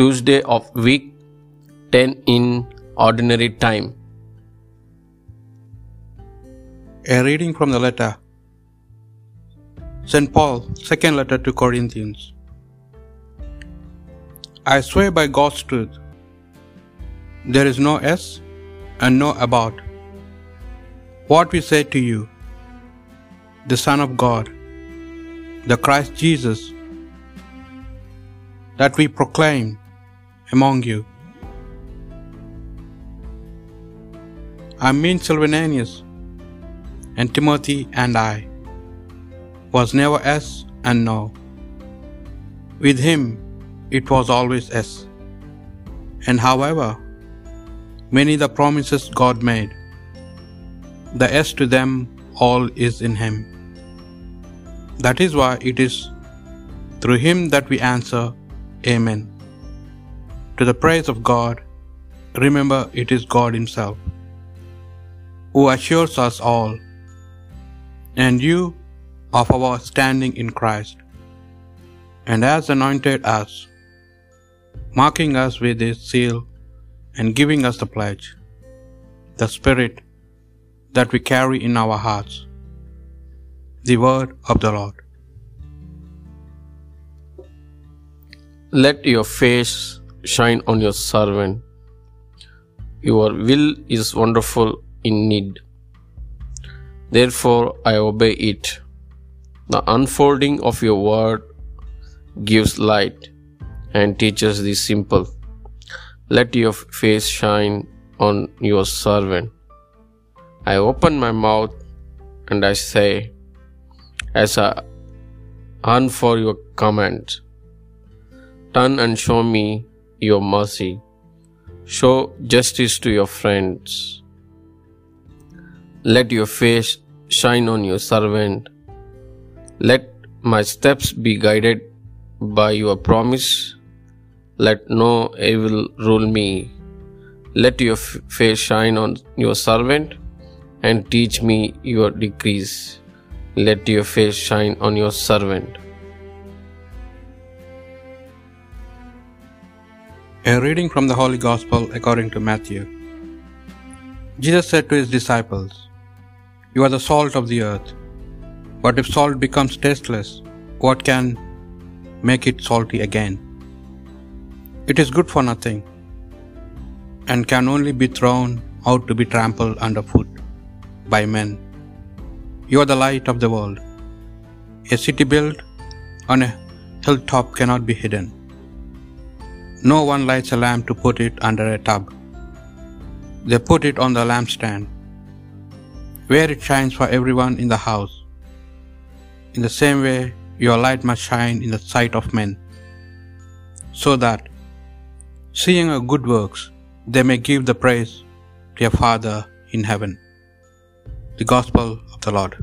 Tuesday of week 10 in ordinary time. A reading from the letter St. Paul, second letter to Corinthians. I swear by God's truth, there is no S and no about. What we say to you, the Son of God, the Christ Jesus, that we proclaim among you. I mean Silvanus and Timothy and I was never S and no. With him it was always S. And however many the promises God made, the S to them all is in him. That is why it is through him that we answer Amen. To the praise of God, remember it is God Himself who assures us all and you of our standing in Christ, and has anointed us, marking us with His seal and giving us the pledge, the Spirit that we carry in our hearts. The word of the Lord. Let your face shine on your servant. Your will is wonderful in need. Therefore, I obey it. The unfolding of your word gives light and teaches the simple. Let your face shine on your servant. I open my mouth and I say, as I hunt for your command, turn and show me your mercy. Show justice to your friends. Let your face shine on your servant. Let my steps be guided by your promise. Let no evil rule me. Let your f- face shine on your servant and teach me your decrees. Let your face shine on your servant. A reading from the Holy Gospel according to Matthew. Jesus said to his disciples, You are the salt of the earth. But if salt becomes tasteless, what can make it salty again? It is good for nothing, and can only be thrown out to be trampled underfoot by men. You are the light of the world. A city built on a hilltop cannot be hidden. No one lights a lamp to put it under a tub. They put it on the lampstand, where it shines for everyone in the house. In the same way, your light must shine in the sight of men, so that, seeing your good works, they may give the praise to your Father in heaven. The Gospel of the Lord.